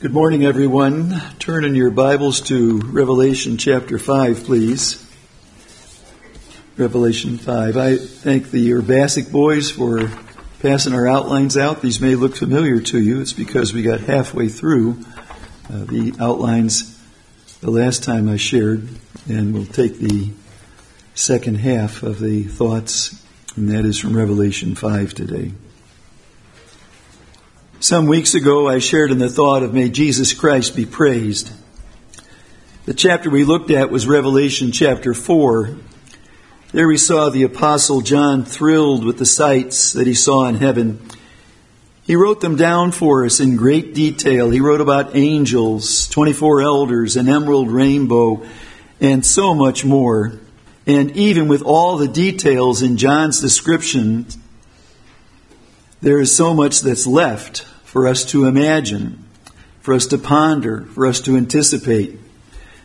Good morning, everyone. Turn in your Bibles to Revelation chapter 5, please. Revelation 5. I thank the Urbasic boys for passing our outlines out. These may look familiar to you. It's because we got halfway through uh, the outlines the last time I shared, and we'll take the second half of the thoughts, and that is from Revelation 5 today. Some weeks ago, I shared in the thought of may Jesus Christ be praised. The chapter we looked at was Revelation chapter 4. There we saw the Apostle John thrilled with the sights that he saw in heaven. He wrote them down for us in great detail. He wrote about angels, 24 elders, an emerald rainbow, and so much more. And even with all the details in John's description, there is so much that's left for us to imagine, for us to ponder, for us to anticipate.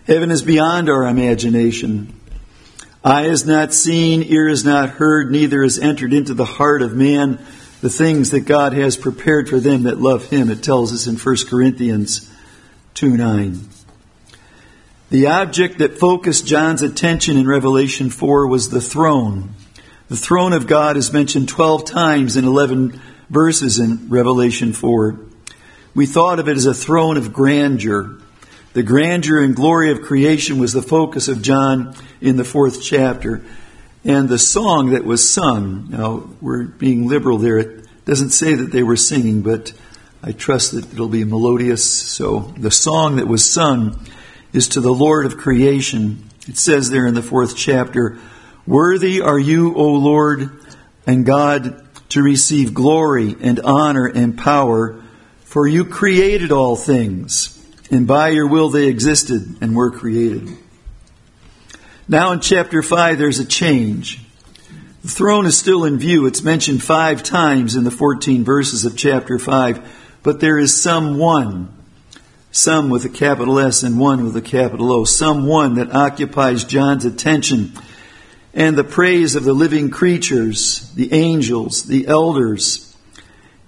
Heaven is beyond our imagination. Eye has not seen, ear has not heard, neither has entered into the heart of man the things that God has prepared for them that love Him. It tells us in 1 Corinthians 2 9. The object that focused John's attention in Revelation 4 was the throne. The throne of God is mentioned 12 times in 11 verses in Revelation 4. We thought of it as a throne of grandeur. The grandeur and glory of creation was the focus of John in the fourth chapter. And the song that was sung, now we're being liberal there, it doesn't say that they were singing, but I trust that it'll be melodious. So the song that was sung is to the Lord of creation. It says there in the fourth chapter, Worthy are you, O Lord and God, to receive glory and honor and power, for you created all things, and by your will they existed and were created. Now in chapter 5, there's a change. The throne is still in view. It's mentioned five times in the 14 verses of chapter 5, but there is some one, some with a capital S and one with a capital O, some one that occupies John's attention and the praise of the living creatures, the angels, the elders,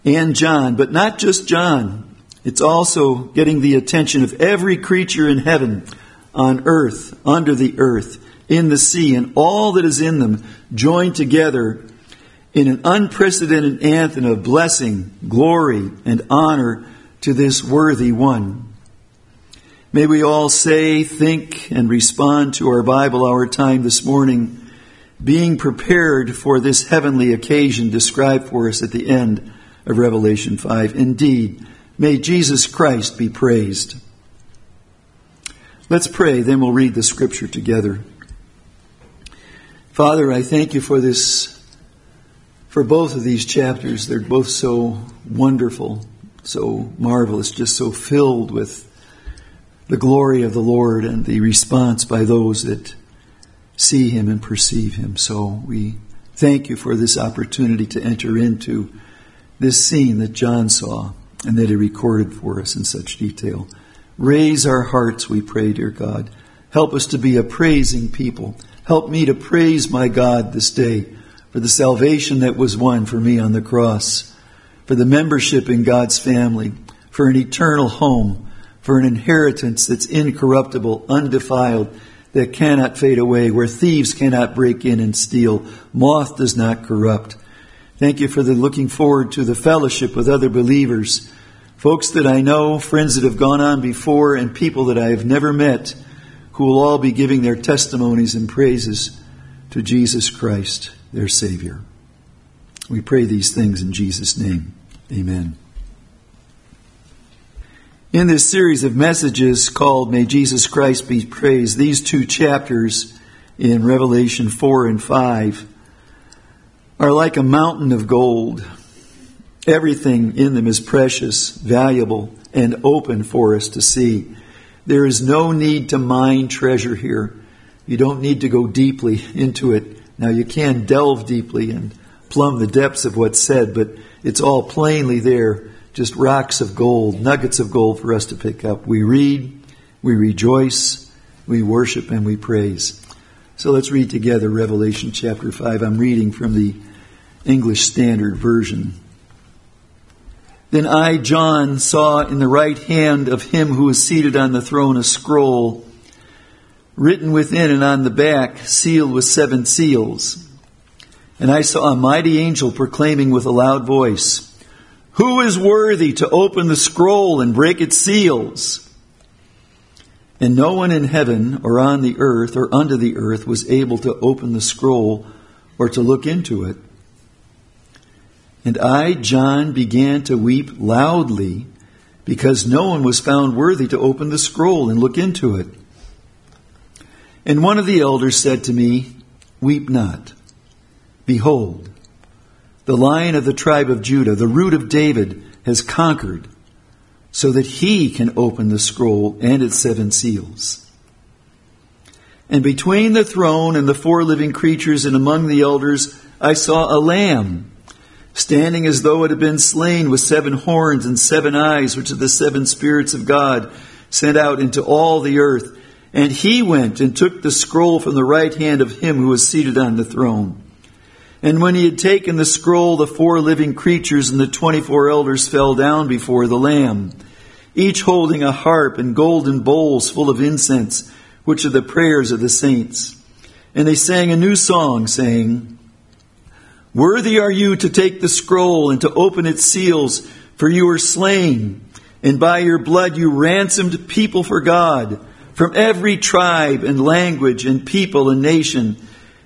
and John, but not just John. It's also getting the attention of every creature in heaven, on earth, under the earth, in the sea, and all that is in them, joined together in an unprecedented anthem of blessing, glory, and honor to this worthy one. May we all say, think, and respond to our Bible hour time this morning being prepared for this heavenly occasion described for us at the end of Revelation 5. Indeed, may Jesus Christ be praised. Let's pray, then we'll read the scripture together. Father, I thank you for this, for both of these chapters. They're both so wonderful, so marvelous, just so filled with the glory of the Lord and the response by those that see him and perceive him. So we thank you for this opportunity to enter into this scene that John saw and that he recorded for us in such detail. Raise our hearts, we pray, dear God. Help us to be a praising people. Help me to praise my God this day for the salvation that was won for me on the cross, for the membership in God's family, for an eternal home, for an inheritance that's incorruptible, undefiled, that cannot fade away, where thieves cannot break in and steal, moth does not corrupt. Thank you for the looking forward to the fellowship with other believers, folks that I know, friends that have gone on before, and people that I have never met, who will all be giving their testimonies and praises to Jesus Christ, their Savior. We pray these things in Jesus' name. Amen. In this series of messages called May Jesus Christ Be Praised, these two chapters in Revelation 4 and 5 are like a mountain of gold. Everything in them is precious, valuable, and open for us to see. There is no need to mine treasure here. You don't need to go deeply into it. Now, you can delve deeply and plumb the depths of what's said, but it's all plainly there just rocks of gold, nuggets of gold for us to pick up. We read, we rejoice, we worship, and we praise. So let's read together Revelation chapter 5. I'm reading from the English Standard Version. Then I, John, saw in the right hand of him who was seated on the throne a scroll, written within and on the back, sealed with seven seals. And I saw a mighty angel proclaiming with a loud voice, Who is worthy to open the scroll and break its seals? And no one in heaven or on the earth or under the earth was able to open the scroll or to look into it. And I, John, began to weep loudly because no one was found worthy to open the scroll and look into it. And one of the elders said to me, Weep not. Behold, the lion of the tribe of Judah, the root of David, has conquered, so that he can open the scroll and its seven seals. And between the throne and the four living creatures and among the elders, I saw a lamb standing as though it had been slain with seven horns and seven eyes, which are the seven spirits of God sent out into all the earth. And he went and took the scroll from the right hand of him who was seated on the throne. And when he had taken the scroll, the four living creatures and the twenty-four elders fell down before the Lamb, each holding a harp and golden bowls full of incense, which are the prayers of the saints. And they sang a new song, saying, Worthy are you to take the scroll and to open its seals, for you were slain, and by your blood you ransomed people for God from every tribe and language and people and nation.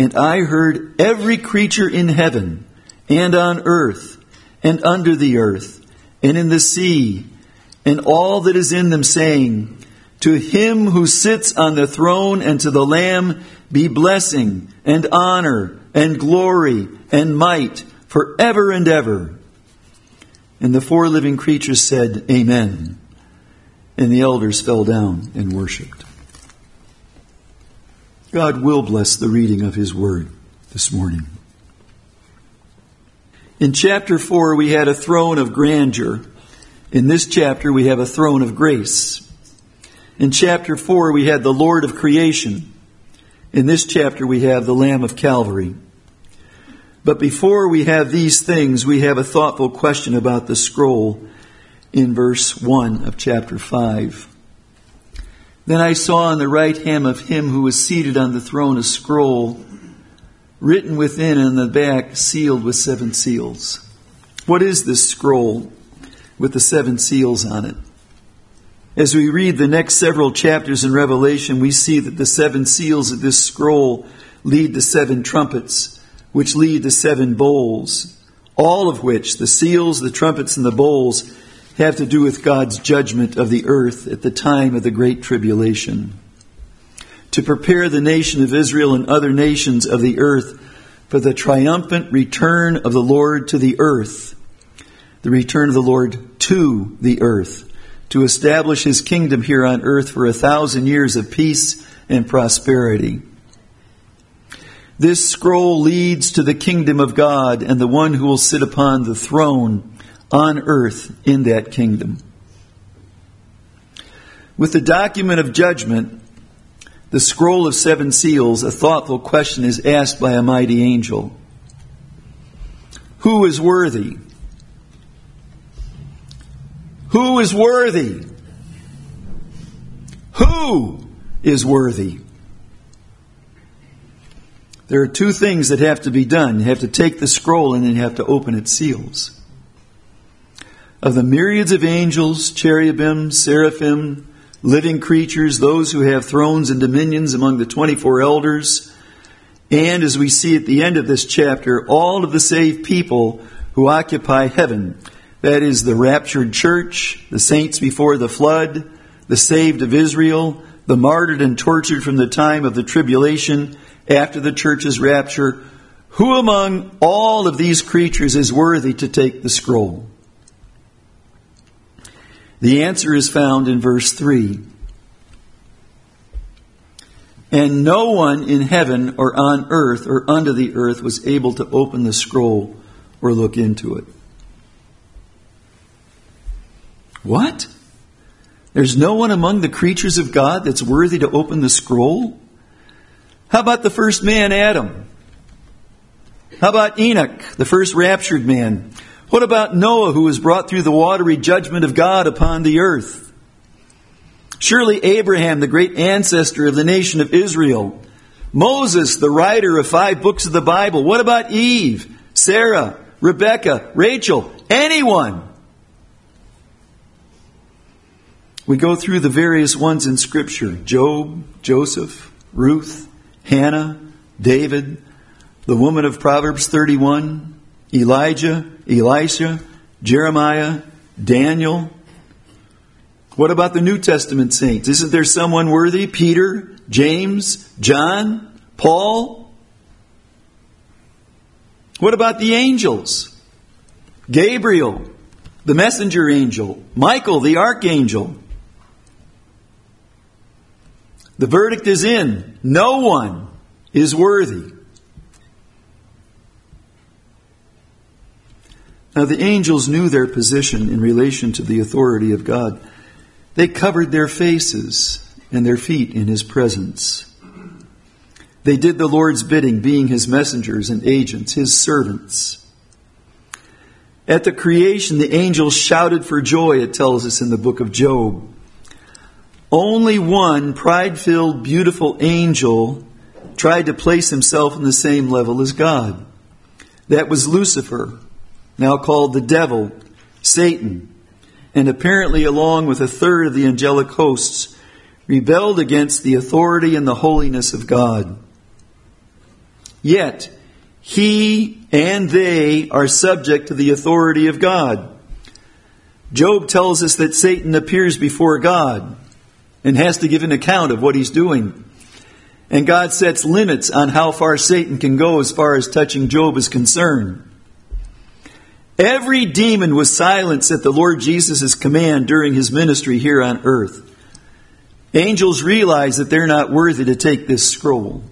And I heard every creature in heaven and on earth and under the earth and in the sea and all that is in them saying, To him who sits on the throne and to the Lamb be blessing and honor and glory and might forever and ever. And the four living creatures said, Amen. And the elders fell down and worshiped. God will bless the reading of His Word this morning. In chapter 4, we had a throne of grandeur. In this chapter, we have a throne of grace. In chapter 4, we had the Lord of creation. In this chapter, we have the Lamb of Calvary. But before we have these things, we have a thoughtful question about the scroll in verse 1 of chapter 5. Then I saw on the right hand of him who was seated on the throne a scroll written within and the back sealed with seven seals. What is this scroll with the seven seals on it? As we read the next several chapters in Revelation, we see that the seven seals of this scroll lead to seven trumpets, which lead to seven bowls, all of which, the seals, the trumpets, and the bowls, have to do with God's judgment of the earth at the time of the Great Tribulation. To prepare the nation of Israel and other nations of the earth for the triumphant return of the Lord to the earth, the return of the Lord to the earth to establish his kingdom here on earth for a thousand years of peace and prosperity. This scroll leads to the kingdom of God and the one who will sit upon the throne on earth in that kingdom. With the document of judgment, the scroll of seven seals, a thoughtful question is asked by a mighty angel. Who is worthy? Who is worthy? Who is worthy? There are two things that have to be done. You have to take the scroll and then you have to open its seals. Of the myriads of angels, cherubim, seraphim, living creatures, those who have thrones and dominions among the 24 elders, and as we see at the end of this chapter, all of the saved people who occupy heaven that is the raptured church, the saints before the flood, the saved of Israel, the martyred and tortured from the time of the tribulation after the church's rapture. Who among all of these creatures is worthy to take the scroll? The answer is found in verse 3. And no one in heaven or on earth or under the earth was able to open the scroll or look into it. What? There's no one among the creatures of God that's worthy to open the scroll? How about the first man, Adam? How about Enoch, the first raptured man? What about Noah, who was brought through the watery judgment of God upon the earth? Surely Abraham, the great ancestor of the nation of Israel. Moses, the writer of five books of the Bible. What about Eve, Sarah, Rebecca, Rachel, anyone? We go through the various ones in Scripture Job, Joseph, Ruth, Hannah, David, the woman of Proverbs 31, Elijah, Elisha, Jeremiah, Daniel. What about the New Testament saints? Isn't there someone worthy? Peter, James, John, Paul? What about the angels? Gabriel, the messenger angel, Michael, the archangel. The verdict is in. No one is worthy. Now, the angels knew their position in relation to the authority of God. They covered their faces and their feet in His presence. They did the Lord's bidding, being His messengers and agents, His servants. At the creation, the angels shouted for joy, it tells us in the book of Job. Only one pride filled, beautiful angel tried to place himself on the same level as God. That was Lucifer now called the devil, Satan, and apparently, along with a third of the angelic hosts, rebelled against the authority and the holiness of God. Yet, he and they are subject to the authority of God. Job tells us that Satan appears before God and has to give an account of what he's doing. And God sets limits on how far Satan can go as far as touching Job is concerned. Every demon was silenced at the Lord Jesus' command during his ministry here on earth. Angels realize that they're not worthy to take this scroll.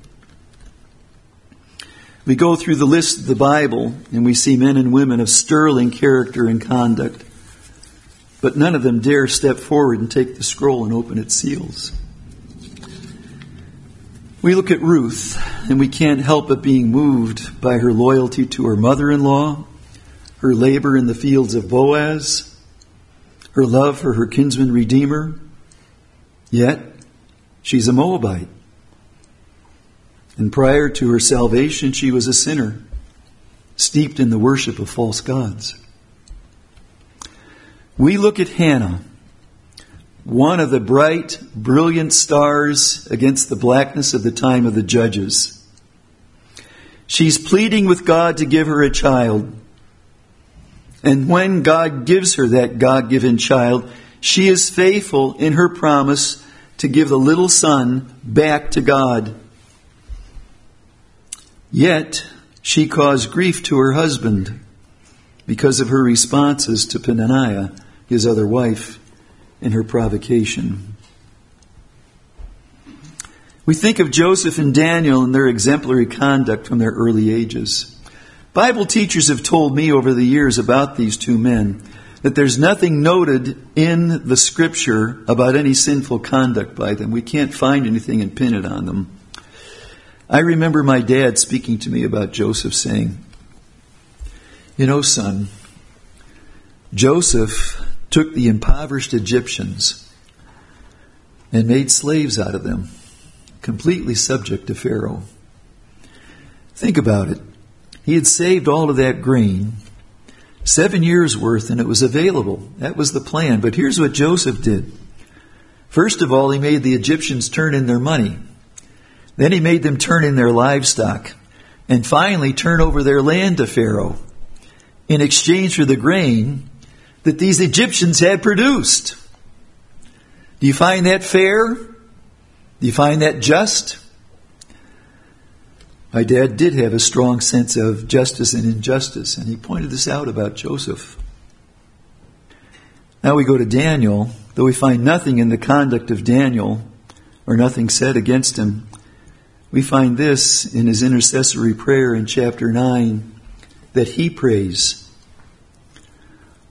We go through the list of the Bible and we see men and women of sterling character and conduct, but none of them dare step forward and take the scroll and open its seals. We look at Ruth and we can't help but being moved by her loyalty to her mother in law her labor in the fields of Boaz, her love for her kinsman redeemer. Yet, she's a Moabite. And prior to her salvation, she was a sinner, steeped in the worship of false gods. We look at Hannah, one of the bright, brilliant stars against the blackness of the time of the judges. She's pleading with God to give her a child. And when God gives her that God given child, she is faithful in her promise to give the little son back to God. Yet, she caused grief to her husband because of her responses to Peninnah, his other wife, and her provocation. We think of Joseph and Daniel and their exemplary conduct from their early ages. Bible teachers have told me over the years about these two men that there's nothing noted in the scripture about any sinful conduct by them. We can't find anything and pin it on them. I remember my dad speaking to me about Joseph saying, You know, son, Joseph took the impoverished Egyptians and made slaves out of them, completely subject to Pharaoh. Think about it. He had saved all of that grain, seven years worth, and it was available. That was the plan. But here's what Joseph did. First of all, he made the Egyptians turn in their money. Then he made them turn in their livestock. And finally, turn over their land to Pharaoh in exchange for the grain that these Egyptians had produced. Do you find that fair? Do you find that just? My dad did have a strong sense of justice and injustice, and he pointed this out about Joseph. Now we go to Daniel, though we find nothing in the conduct of Daniel or nothing said against him. We find this in his intercessory prayer in chapter 9 that he prays,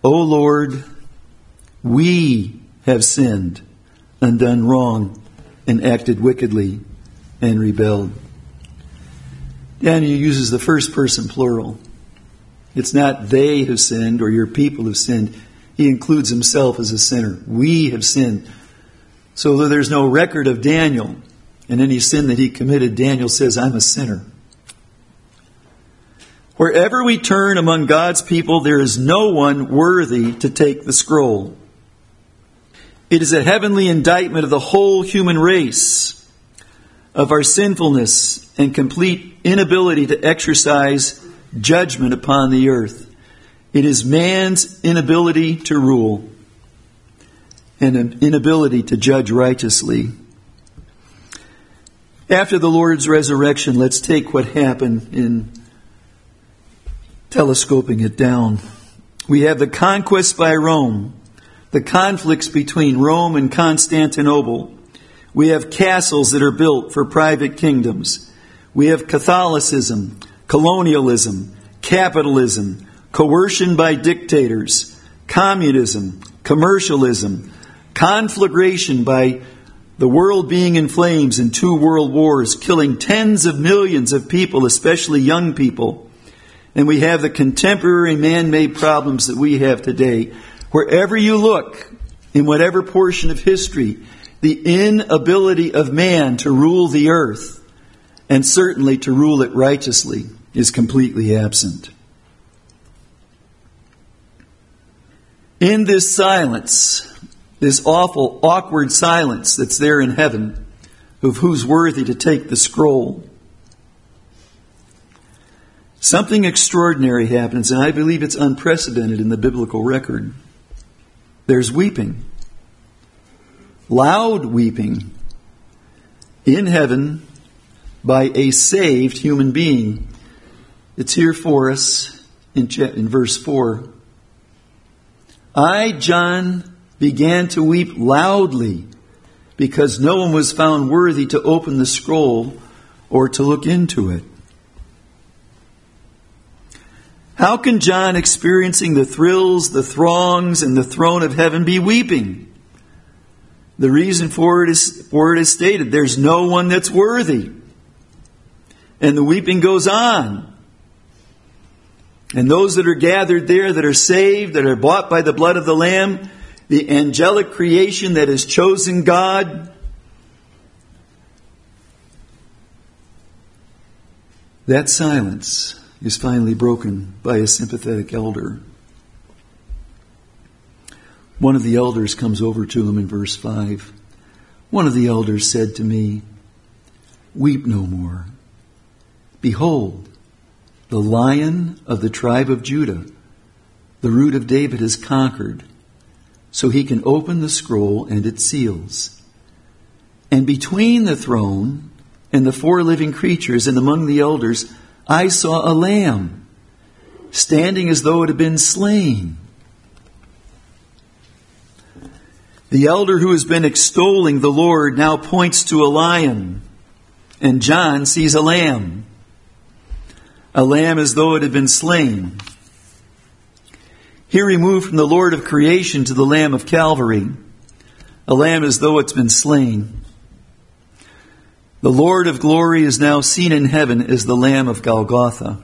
O Lord, we have sinned and done wrong and acted wickedly and rebelled. Daniel uses the first person plural. It's not they have sinned or your people have sinned. He includes himself as a sinner. We have sinned. So though there's no record of Daniel and any sin that he committed, Daniel says, I'm a sinner. Wherever we turn among God's people, there is no one worthy to take the scroll. It is a heavenly indictment of the whole human race, of our sinfulness and complete inability to exercise judgment upon the earth. It is man's inability to rule and an inability to judge righteously. After the Lord's resurrection, let's take what happened in telescoping it down. We have the conquest by Rome, the conflicts between Rome and Constantinople. We have castles that are built for private kingdoms. We have Catholicism, colonialism, capitalism, coercion by dictators, communism, commercialism, conflagration by the world being in flames in two world wars, killing tens of millions of people, especially young people. And we have the contemporary man made problems that we have today. Wherever you look, in whatever portion of history, the inability of man to rule the earth, and certainly to rule it righteously, is completely absent. In this silence, this awful, awkward silence that's there in heaven, of who's worthy to take the scroll, something extraordinary happens, and I believe it's unprecedented in the biblical record. There's weeping, loud weeping in heaven by a saved human being. It's here for us in, in verse 4. I, John, began to weep loudly because no one was found worthy to open the scroll or to look into it. How can John, experiencing the thrills, the throngs, and the throne of heaven, be weeping? The reason for it is, for it is stated there's no one that's worthy. And the weeping goes on. And those that are gathered there, that are saved, that are bought by the blood of the Lamb, the angelic creation that has chosen God, that silence is finally broken by a sympathetic elder. One of the elders comes over to him in verse 5. One of the elders said to me, Weep no more. Behold, the lion of the tribe of Judah, the root of David, has conquered, so he can open the scroll and its seals. And between the throne and the four living creatures and among the elders, I saw a lamb standing as though it had been slain. The elder who has been extolling the Lord now points to a lion, and John sees a lamb a lamb as though it had been slain. Here we move from the Lord of creation to the Lamb of Calvary, a lamb as though it's been slain. The Lord of glory is now seen in heaven as the Lamb of Golgotha.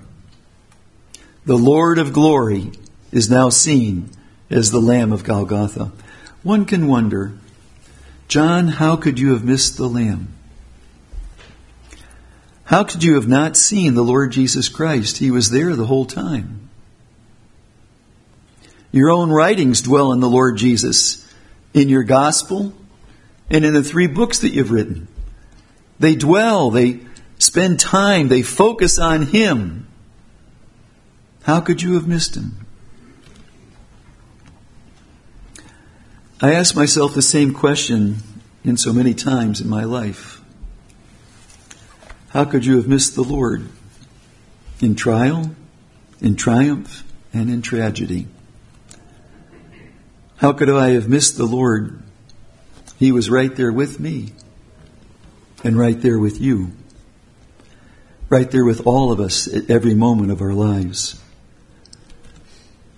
The Lord of glory is now seen as the Lamb of Golgotha. One can wonder, John, how could you have missed the Lamb? How could you have not seen the Lord Jesus Christ? He was there the whole time. Your own writings dwell in the Lord Jesus, in your gospel, and in the three books that you've written. They dwell, they spend time, they focus on Him. How could you have missed Him? I ask myself the same question in so many times in my life. How could you have missed the Lord? In trial, in triumph, and in tragedy. How could I have missed the Lord? He was right there with me and right there with you. Right there with all of us at every moment of our lives.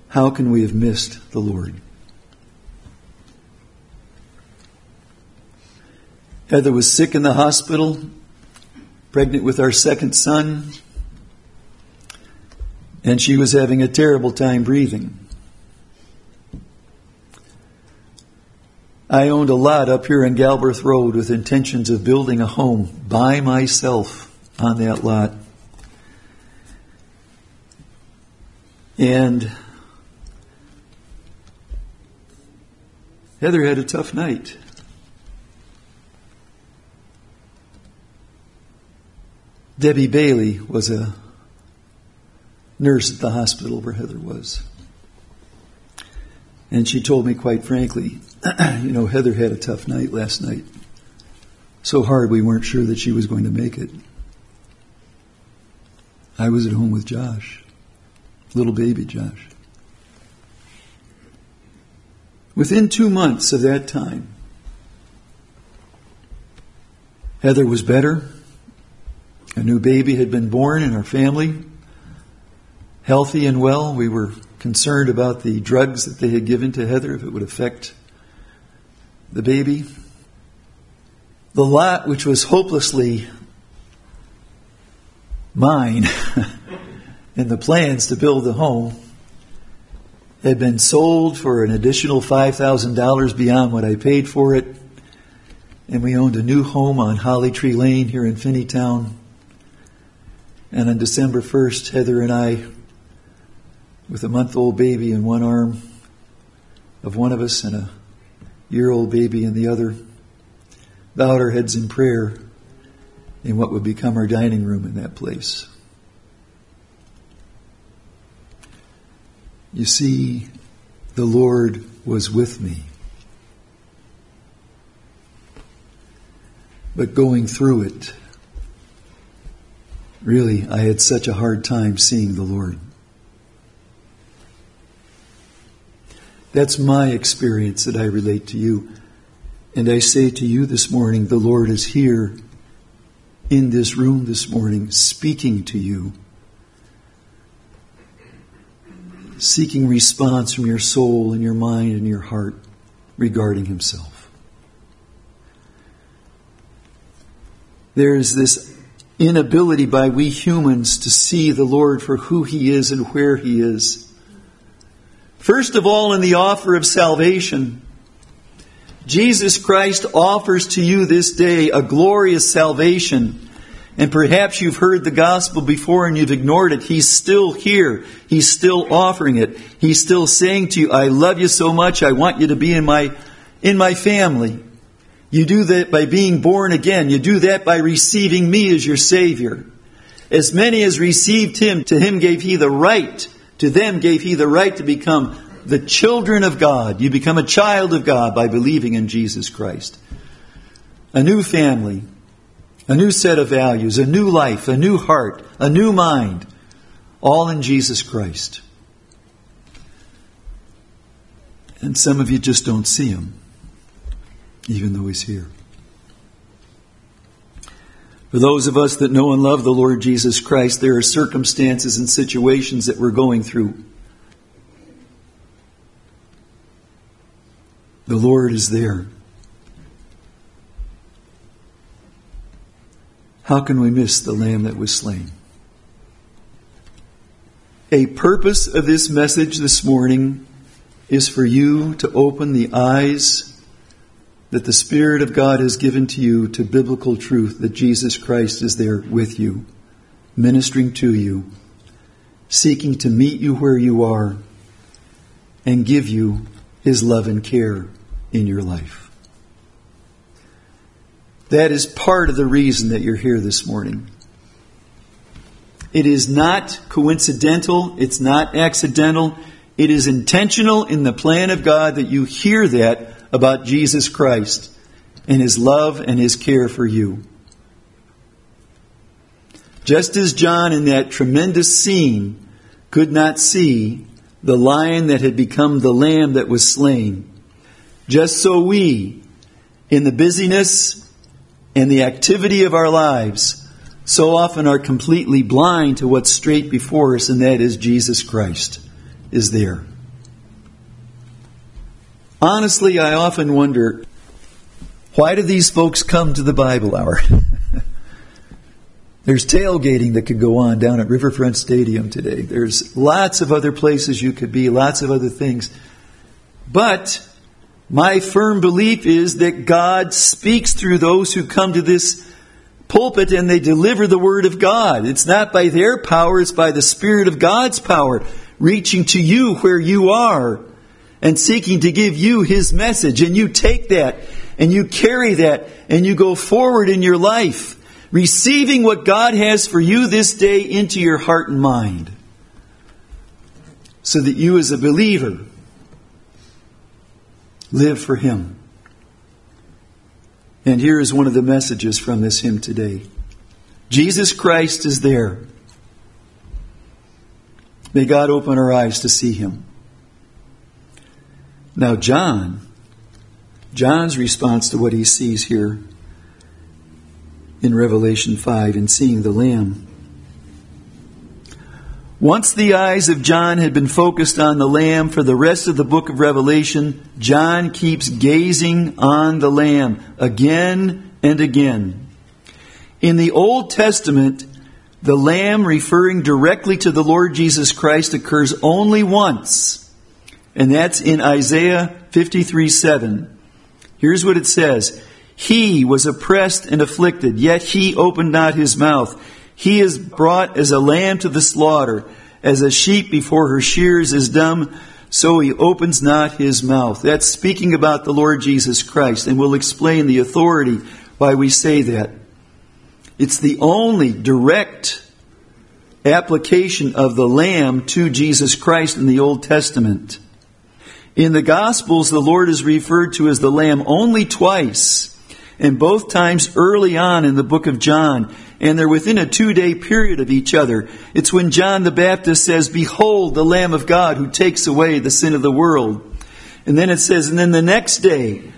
How can we have missed the Lord? Heather was sick in the hospital, pregnant with our second son, and she was having a terrible time breathing. I owned a lot up here in Galbraith Road with intentions of building a home by myself on that lot. And Heather had a tough night. Debbie Bailey was a nurse at the hospital where Heather was. And she told me quite frankly, you know, Heather had a tough night last night. So hard we weren't sure that she was going to make it. I was at home with Josh, little baby Josh. Within two months of that time, Heather was better. A new baby had been born in our family, healthy and well. We were concerned about the drugs that they had given to Heather, if it would affect the baby. The lot, which was hopelessly mine, and the plans to build the home, had been sold for an additional $5,000 beyond what I paid for it. And we owned a new home on Holly Tree Lane here in Finneytown. And on December 1st, Heather and I, with a month old baby in one arm of one of us and a year old baby in the other, bowed our heads in prayer in what would become our dining room in that place. You see, the Lord was with me. But going through it, really, I had such a hard time seeing the Lord. That's my experience that I relate to you. And I say to you this morning, the Lord is here in this room this morning speaking to you, seeking response from your soul and your mind and your heart regarding Himself. There is this inability by we humans to see the Lord for who He is and where He is. First of all, in the offer of salvation, Jesus Christ offers to you this day a glorious salvation. And perhaps you've heard the gospel before and you've ignored it. He's still here. He's still offering it. He's still saying to you, I love you so much. I want you to be in my, in my family. You do that by being born again. You do that by receiving me as your Savior. As many as received Him, to Him gave He the right, to them gave He the right to become the children of God. You become a child of God by believing in Jesus Christ. A new family, a new set of values, a new life, a new heart, a new mind, all in Jesus Christ. And some of you just don't see Him, even though He's here. For those of us that know and love the Lord Jesus Christ, there are circumstances and situations that we're going through The Lord is there. How can we miss the Lamb that was slain? A purpose of this message this morning is for you to open the eyes that the Spirit of God has given to you to biblical truth that Jesus Christ is there with you, ministering to you, seeking to meet you where you are, and give you his love and care in your life. That is part of the reason that you're here this morning. It is not coincidental, it's not accidental, it is intentional in the plan of God that you hear that about Jesus Christ and his love and his care for you. Just as John in that tremendous scene could not see the lion that had become the lamb that was slain, Just so we, in the busyness and the activity of our lives, so often are completely blind to what's straight before us, and that is Jesus Christ is there. Honestly, I often wonder why do these folks come to the Bible hour? There's tailgating that could go on down at Riverfront Stadium today. There's lots of other places you could be, lots of other things. But my firm belief is that God speaks through those who come to this pulpit and they deliver the Word of God. It's not by their power, it's by the Spirit of God's power reaching to you where you are and seeking to give you His message. And you take that and you carry that and you go forward in your life, receiving what God has for you this day into your heart and mind. So that you as a believer Live for Him. And here is one of the messages from this hymn today Jesus Christ is there. May God open our eyes to see Him. Now, John, John's response to what he sees here in Revelation 5 in seeing the Lamb once the eyes of John had been focused on the Lamb for the rest of the book of Revelation, John keeps gazing on the Lamb again and again. In the Old Testament, the Lamb referring directly to the Lord Jesus Christ occurs only once, and that's in Isaiah 53 7. Here's what it says He was oppressed and afflicted, yet he opened not his mouth. He is brought as a lamb to the slaughter, as a sheep before her shears is dumb, so he opens not his mouth. That's speaking about the Lord Jesus Christ, and we'll explain the authority why we say that. It's the only direct application of the Lamb to Jesus Christ in the Old Testament. In the Gospels, the Lord is referred to as the Lamb only twice, and both times early on in the book of John and they're within a two day period of each other. It's when John the Baptist says, Behold the Lamb of God who takes away the sin of the world. And then it says, and then the next day,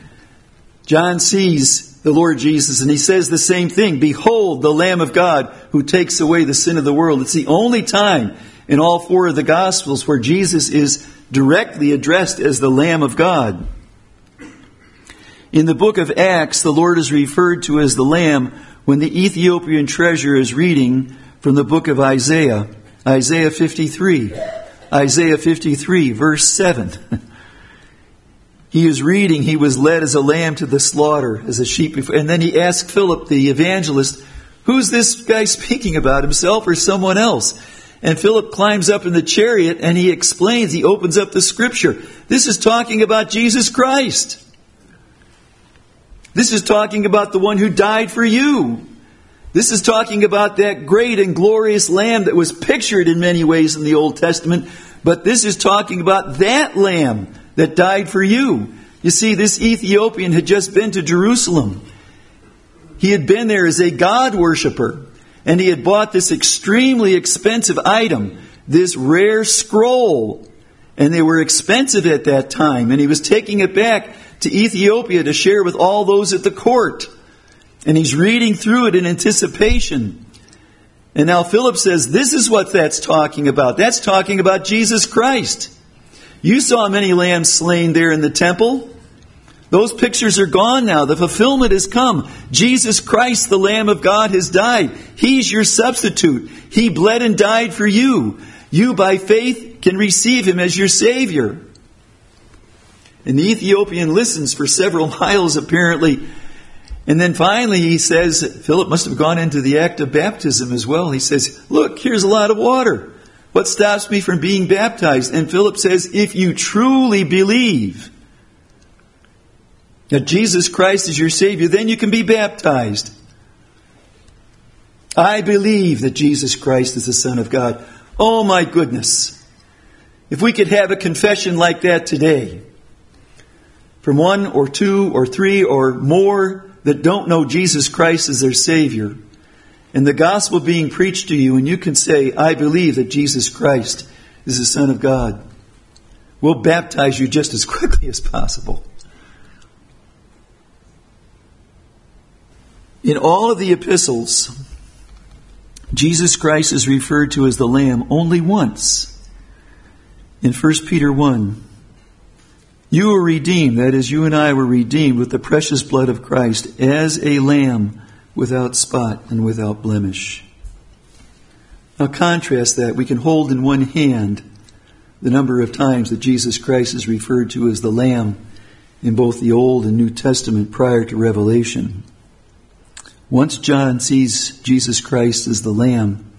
John sees the Lord Jesus and he says the same thing Behold the Lamb of God who takes away the sin of the world. It's the only time in all four of the Gospels where Jesus is directly addressed as the Lamb of God. In the book of Acts, the Lord is referred to as the Lamb when the Ethiopian treasurer is reading from the book of Isaiah, Isaiah 53, Isaiah 53, verse 7. he is reading, he was led as a lamb to the slaughter, as a sheep before. And then he asked Philip, the evangelist, who's this guy speaking about, himself or someone else? And Philip climbs up in the chariot and he explains, he opens up the scripture. This is talking about Jesus Christ. This is talking about the one who died for you. This is talking about that great and glorious lamb that was pictured in many ways in the Old Testament, but this is talking about that lamb that died for you. You see, this Ethiopian had just been to Jerusalem. He had been there as a God worshiper, and he had bought this extremely expensive item, this rare scroll. And they were expensive at that time, and he was taking it back to Ethiopia to share with all those at the court. And he's reading through it in anticipation. And now Philip says, This is what that's talking about. That's talking about Jesus Christ. You saw many lambs slain there in the temple. Those pictures are gone now. The fulfillment has come. Jesus Christ, the Lamb of God, has died. He's your substitute. He bled and died for you. You, by faith, can receive him as your Savior. And the Ethiopian listens for several miles, apparently. And then finally he says, Philip must have gone into the act of baptism as well. He says, Look, here's a lot of water. What stops me from being baptized? And Philip says, If you truly believe that Jesus Christ is your Savior, then you can be baptized. I believe that Jesus Christ is the Son of God. Oh my goodness. If we could have a confession like that today, from one or two or three or more that don't know Jesus Christ as their Savior, and the gospel being preached to you, and you can say, I believe that Jesus Christ is the Son of God, we'll baptize you just as quickly as possible. In all of the epistles, Jesus Christ is referred to as the Lamb only once. In 1 Peter 1, you were redeemed, that is, you and I were redeemed with the precious blood of Christ as a lamb without spot and without blemish. Now, contrast that. We can hold in one hand the number of times that Jesus Christ is referred to as the Lamb in both the Old and New Testament prior to Revelation. Once John sees Jesus Christ as the Lamb,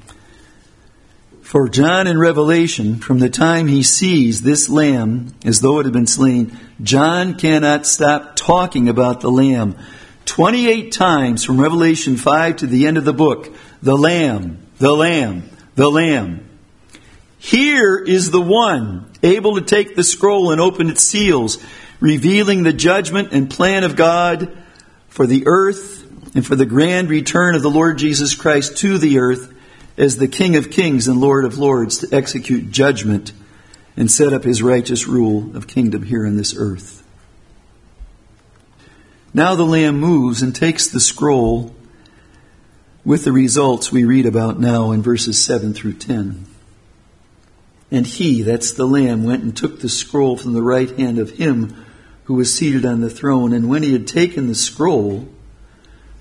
for John in Revelation, from the time he sees this lamb as though it had been slain, John cannot stop talking about the lamb. 28 times from Revelation 5 to the end of the book, the lamb, the lamb, the lamb. Here is the one able to take the scroll and open its seals, revealing the judgment and plan of God for the earth and for the grand return of the Lord Jesus Christ to the earth as the King of kings and Lord of lords to execute judgment and set up his righteous rule of kingdom here on this earth. Now the Lamb moves and takes the scroll with the results we read about now in verses 7 through 10. And he, that's the Lamb, went and took the scroll from the right hand of him who was seated on the throne. And when he had taken the scroll,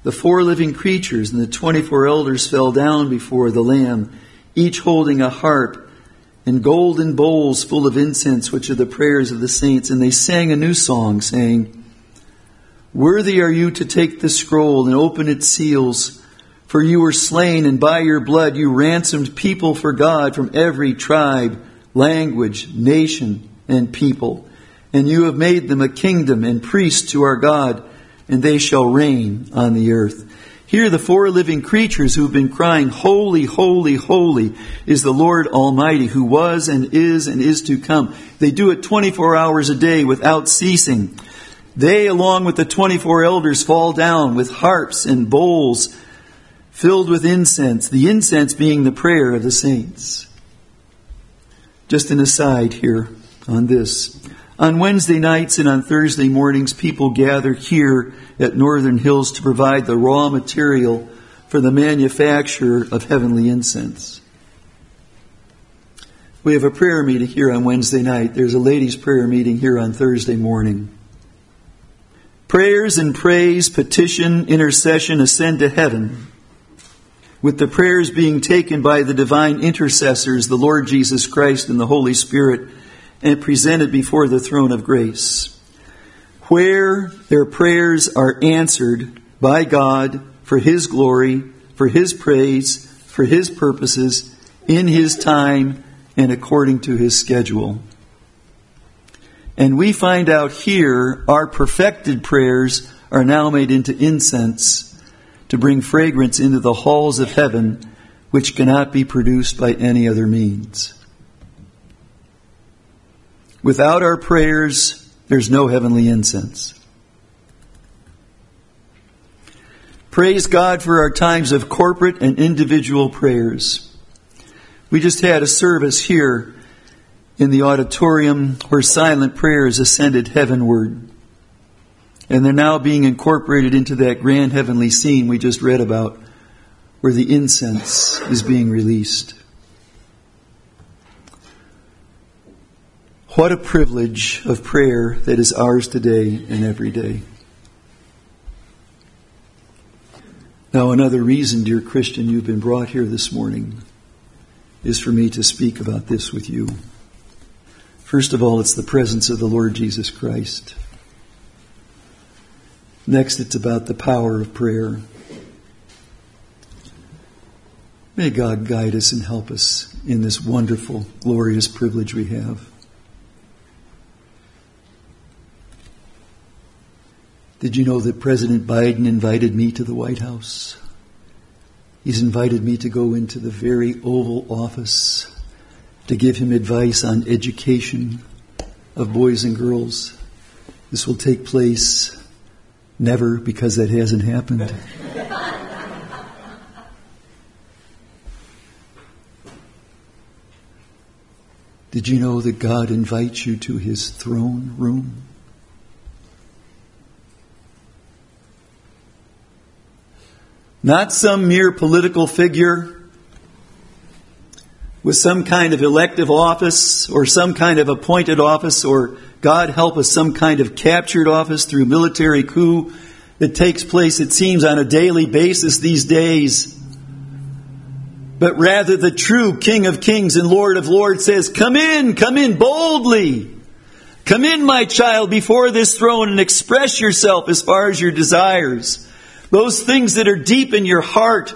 the four living creatures and the 24 elders fell down before the Lamb, each holding a harp and golden bowls full of incense, which are the prayers of the saints. And they sang a new song, saying, Worthy are you to take the scroll and open its seals, for you were slain, and by your blood you ransomed people for God from every tribe, language, nation, and people. And you have made them a kingdom and priests to our God and they shall reign on the earth. Here, the four living creatures who've been crying, Holy, holy, holy is the Lord Almighty, who was and is and is to come. They do it 24 hours a day without ceasing. They, along with the 24 elders, fall down with harps and bowls filled with incense, the incense being the prayer of the saints. Just an aside here on this. On Wednesday nights and on Thursday mornings, people gather here at Northern Hills to provide the raw material for the manufacture of heavenly incense. We have a prayer meeting here on Wednesday night. There's a ladies' prayer meeting here on Thursday morning. Prayers and praise, petition, intercession ascend to heaven, with the prayers being taken by the divine intercessors, the Lord Jesus Christ and the Holy Spirit and presented before the throne of grace, where their prayers are answered by God for His glory, for His praise, for His purposes, in His time, and according to His schedule. And we find out here our perfected prayers are now made into incense to bring fragrance into the halls of heaven, which cannot be produced by any other means. Without our prayers, there's no heavenly incense. Praise God for our times of corporate and individual prayers. We just had a service here in the auditorium where silent prayers ascended heavenward. And they're now being incorporated into that grand heavenly scene we just read about where the incense is being released. What a privilege of prayer that is ours today and every day. Now, another reason, dear Christian, you've been brought here this morning is for me to speak about this with you. First of all, it's the presence of the Lord Jesus Christ. Next, it's about the power of prayer. May God guide us and help us in this wonderful, glorious privilege we have. Did you know that President Biden invited me to the White House? He's invited me to go into the very Oval Office to give him advice on education of boys and girls. This will take place never because that hasn't happened. Did you know that God invites you to his throne room? Not some mere political figure with some kind of elective office or some kind of appointed office or, God help us, some kind of captured office through military coup that takes place, it seems, on a daily basis these days. But rather, the true King of Kings and Lord of Lords says, Come in, come in boldly. Come in, my child, before this throne and express yourself as far as your desires. Those things that are deep in your heart,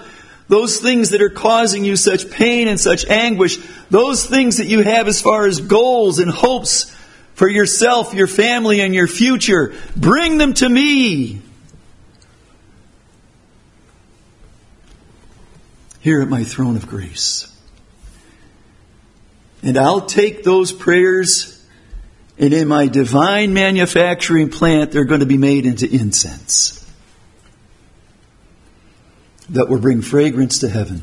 those things that are causing you such pain and such anguish, those things that you have as far as goals and hopes for yourself, your family, and your future, bring them to me. here at my throne of grace. And I'll take those prayers, and in my divine manufacturing plant, they're going to be made into incense that will bring fragrance to heaven.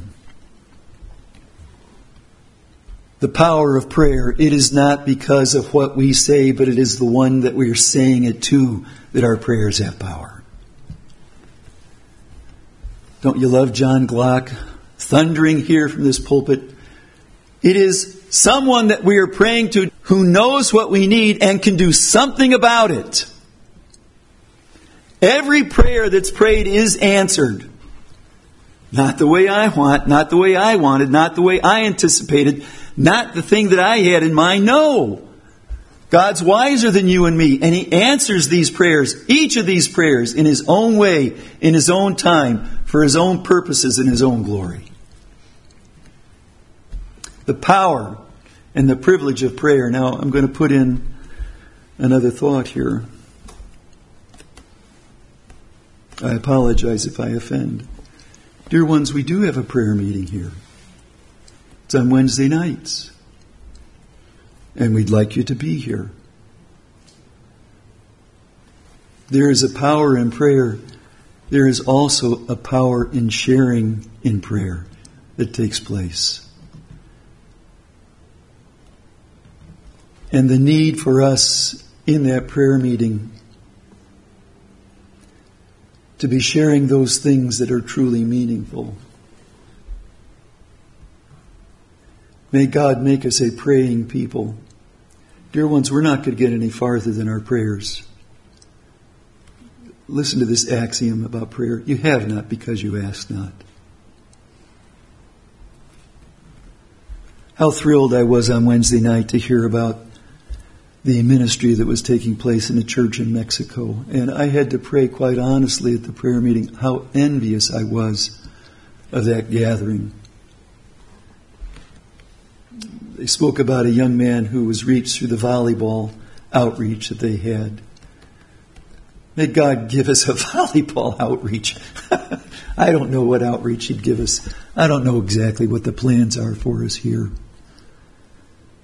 The power of prayer, it is not because of what we say, but it is the one that we are saying it to that our prayers have power. Don't you love John Glock? thundering here from this pulpit. It is someone that we are praying to who knows what we need and can do something about it. Every prayer that's prayed is answered. Not the way I want, not the way I wanted, not the way I anticipated, not the thing that I had in mind. No. God's wiser than you and me, and He answers these prayers, each of these prayers, in His own way, in His own time, for His own purposes, and His own glory the power and the privilege of prayer. Now, I'm going to put in another thought here. I apologize if I offend. Dear ones, we do have a prayer meeting here. It's on Wednesday nights. And we'd like you to be here. There is a power in prayer. There is also a power in sharing in prayer that takes place. and the need for us in that prayer meeting to be sharing those things that are truly meaningful. May God make us a praying people. Dear ones, we're not going to get any farther than our prayers. Listen to this axiom about prayer. You have not because you ask not. How thrilled I was on Wednesday night to hear about the ministry that was taking place in a church in Mexico. And I had to pray quite honestly at the prayer meeting how envious I was of that gathering. They spoke about a young man who was reached through the volleyball outreach that they had. May God give us a volleyball outreach. I don't know what outreach He'd give us. I don't know exactly what the plans are for us here.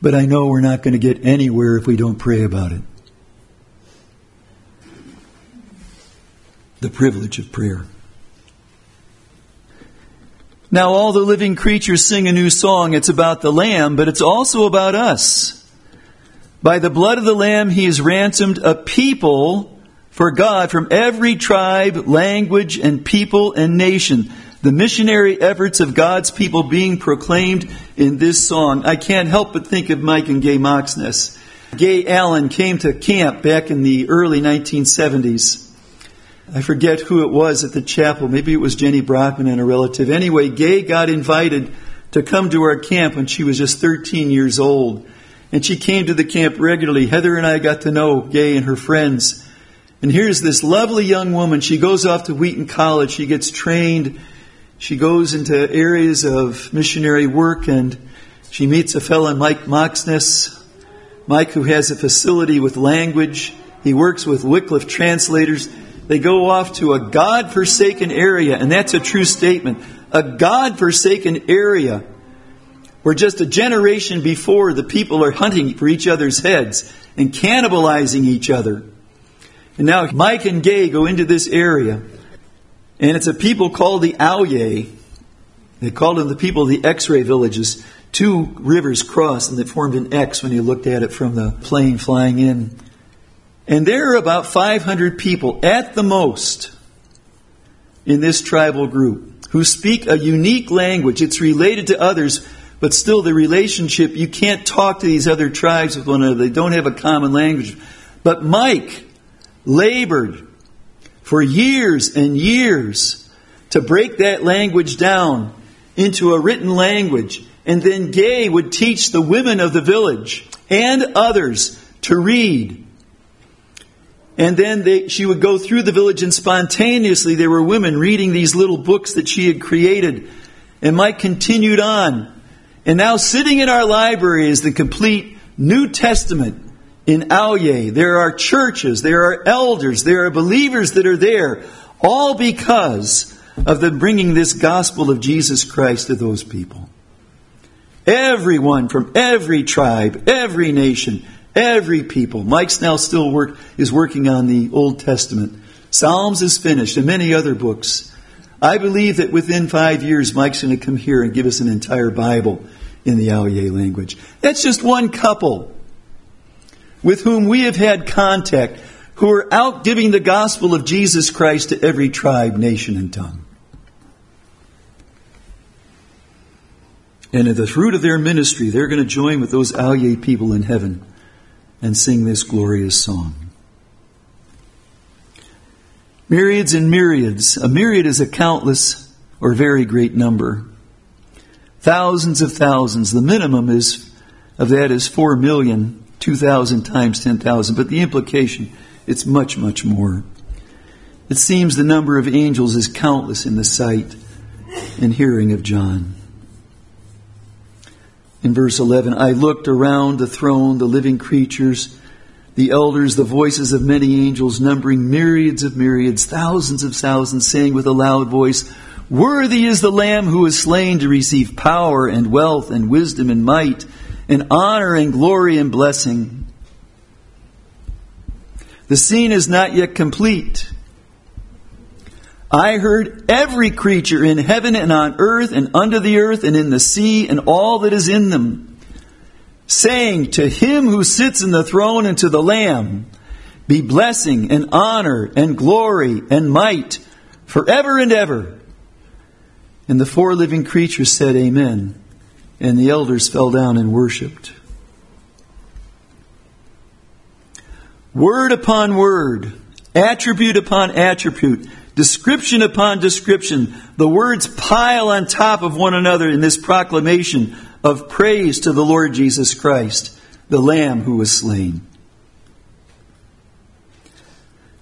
But I know we're not going to get anywhere if we don't pray about it. The privilege of prayer. Now, all the living creatures sing a new song. It's about the Lamb, but it's also about us. By the blood of the Lamb, He has ransomed a people for God from every tribe, language, and people and nation the missionary efforts of God's people being proclaimed in this song. I can't help but think of Mike and Gay Moxness. Gay Allen came to camp back in the early 1970s. I forget who it was at the chapel. Maybe it was Jenny Brockman and a relative. Anyway, Gay got invited to come to our camp when she was just 13 years old. And she came to the camp regularly. Heather and I got to know Gay and her friends. And here's this lovely young woman. She goes off to Wheaton College. She gets trained she goes into areas of missionary work and she meets a fellow, Mike Moxness. Mike, who has a facility with language. He works with Wycliffe translators. They go off to a God forsaken area, and that's a true statement. A God forsaken area where just a generation before the people are hunting for each other's heads and cannibalizing each other. And now Mike and Gay go into this area. And it's a people called the Auyeh. They called them the people of the X-ray villages. Two rivers crossed and they formed an X when you looked at it from the plane flying in. And there are about 500 people at the most. in this tribal group who speak a unique language. It's related to others, but still the relationship, you can't talk to these other tribes with one another. They don't have a common language. But Mike labored for years and years to break that language down into a written language. And then Gay would teach the women of the village and others to read. And then they, she would go through the village and spontaneously there were women reading these little books that she had created. And Mike continued on. And now sitting in our library is the complete New Testament in Aoye. There are churches, there are elders, there are believers that are there, all because of them bringing this gospel of Jesus Christ to those people. Everyone from every tribe, every nation, every people. Mike Snell still work, is working on the Old Testament. Psalms is finished and many other books. I believe that within five years, Mike's going to come here and give us an entire Bible in the Aoye language. That's just one couple with whom we have had contact who are out giving the gospel of Jesus Christ to every tribe, nation, and tongue. And at the fruit of their ministry, they're going to join with those Aoye people in heaven and sing this glorious song. Myriads and myriads. A myriad is a countless or very great number. Thousands of thousands. The minimum is of that is four million, two thousand times ten thousand. But the implication, it's much, much more. It seems the number of angels is countless in the sight and hearing of John in verse 11 I looked around the throne, the living creatures, the elders, the voices of many angels, numbering myriads of myriads, thousands of thousands, saying with a loud voice, Worthy is the Lamb who was slain to receive power and wealth and wisdom and might and honor and glory and blessing. The scene is not yet complete. I heard every creature in heaven and on earth and under the earth and in the sea and all that is in them, saying to him who sits in the throne and to the Lamb, be blessing and honor and glory and might forever and ever. And the four living creatures said, Amen. And the elders fell down and worshiped. Word upon word, attribute upon attribute description upon description. The words pile on top of one another in this proclamation of praise to the Lord Jesus Christ, the Lamb who was slain.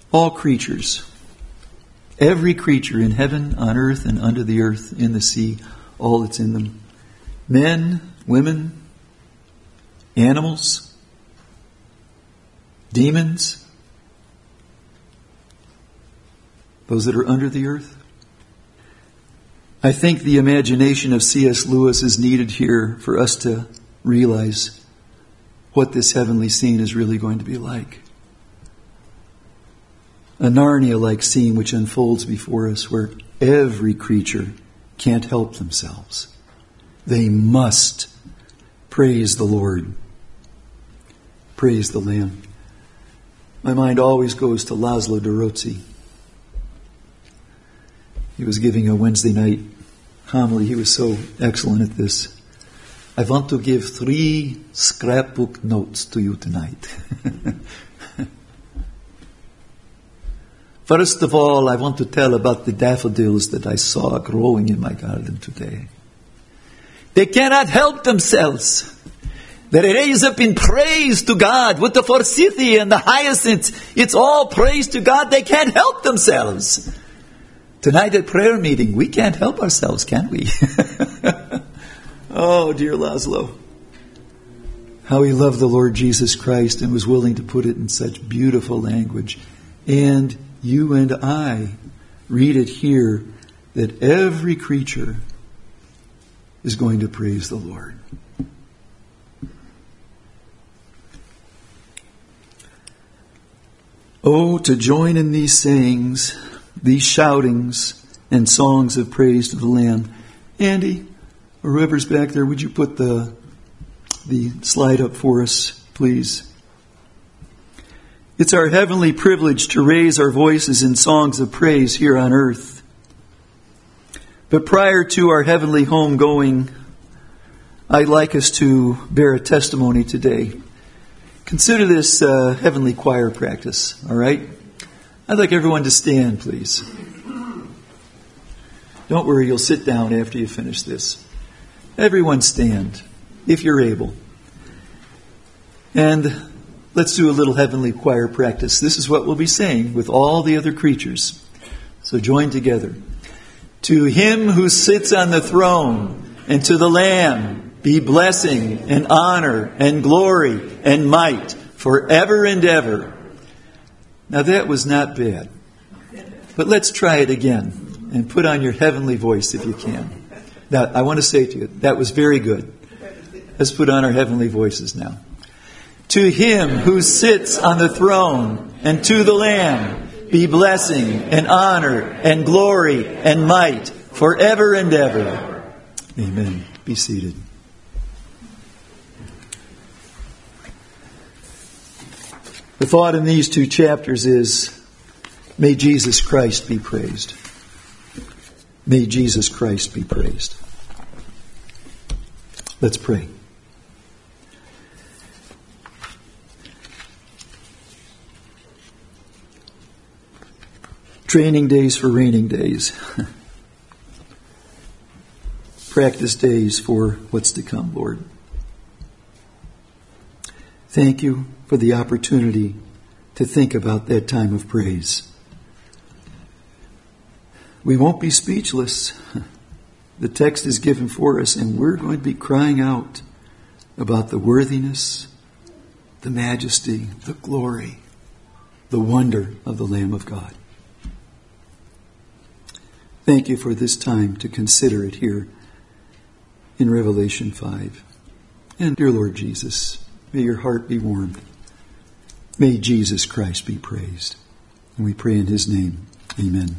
All creatures, every creature in heaven, on earth, and under the earth, in the sea, all that's in them, men, women, animals, demons, those that are under the earth. I think the imagination of C.S. Lewis is needed here for us to realize what this heavenly scene is really going to be like. A Narnia like scene which unfolds before us where every creature can't help themselves. They must praise the Lord. Praise the Lamb. My mind always goes to Laszlo Dorozzi he was giving a Wednesday night homily. He was so excellent at this. I want to give three scrapbook notes to you tonight. First of all, I want to tell about the daffodils that I saw growing in my garden today. They cannot help themselves. They raise up in praise to God with the forsythia and the hyacinths. It's all praise to God. They can't help themselves. Tonight at prayer meeting, we can't help ourselves, can we? oh, dear Laszlo. How he loved the Lord Jesus Christ and was willing to put it in such beautiful language. And you and I read it here that every creature is going to praise the Lord. Oh, to join in these sayings these shoutings and songs of praise to the Lamb. Andy, or whoever's back there, would you put the, the slide up for us, please? It's our heavenly privilege to raise our voices in songs of praise here on earth. But prior to our heavenly home going, I'd like us to bear a testimony today. Consider this uh, heavenly choir practice, all right? I'd like everyone to stand, please. Don't worry, you'll sit down after you finish this. Everyone stand, if you're able. And let's do a little heavenly choir practice. This is what we'll be saying with all the other creatures. So join together. To him who sits on the throne and to the Lamb be blessing and honor and glory and might forever and ever. Now that was not bad. But let's try it again and put on your heavenly voice if you can. Now, I want to say to you, that was very good. Let's put on our heavenly voices now. To him who sits on the throne and to the Lamb be blessing and honor and glory and might forever and ever. Amen. Be seated. The thought in these two chapters is May Jesus Christ be praised. May Jesus Christ be praised. Let's pray. Training days for raining days. Practice days for what's to come, Lord. Thank you for the opportunity to think about that time of praise. We won't be speechless. The text is given for us, and we're going to be crying out about the worthiness, the majesty, the glory, the wonder of the Lamb of God. Thank you for this time to consider it here in Revelation 5. And dear Lord Jesus, may your heart be warmed. May Jesus Christ be praised. And we pray in his name. Amen.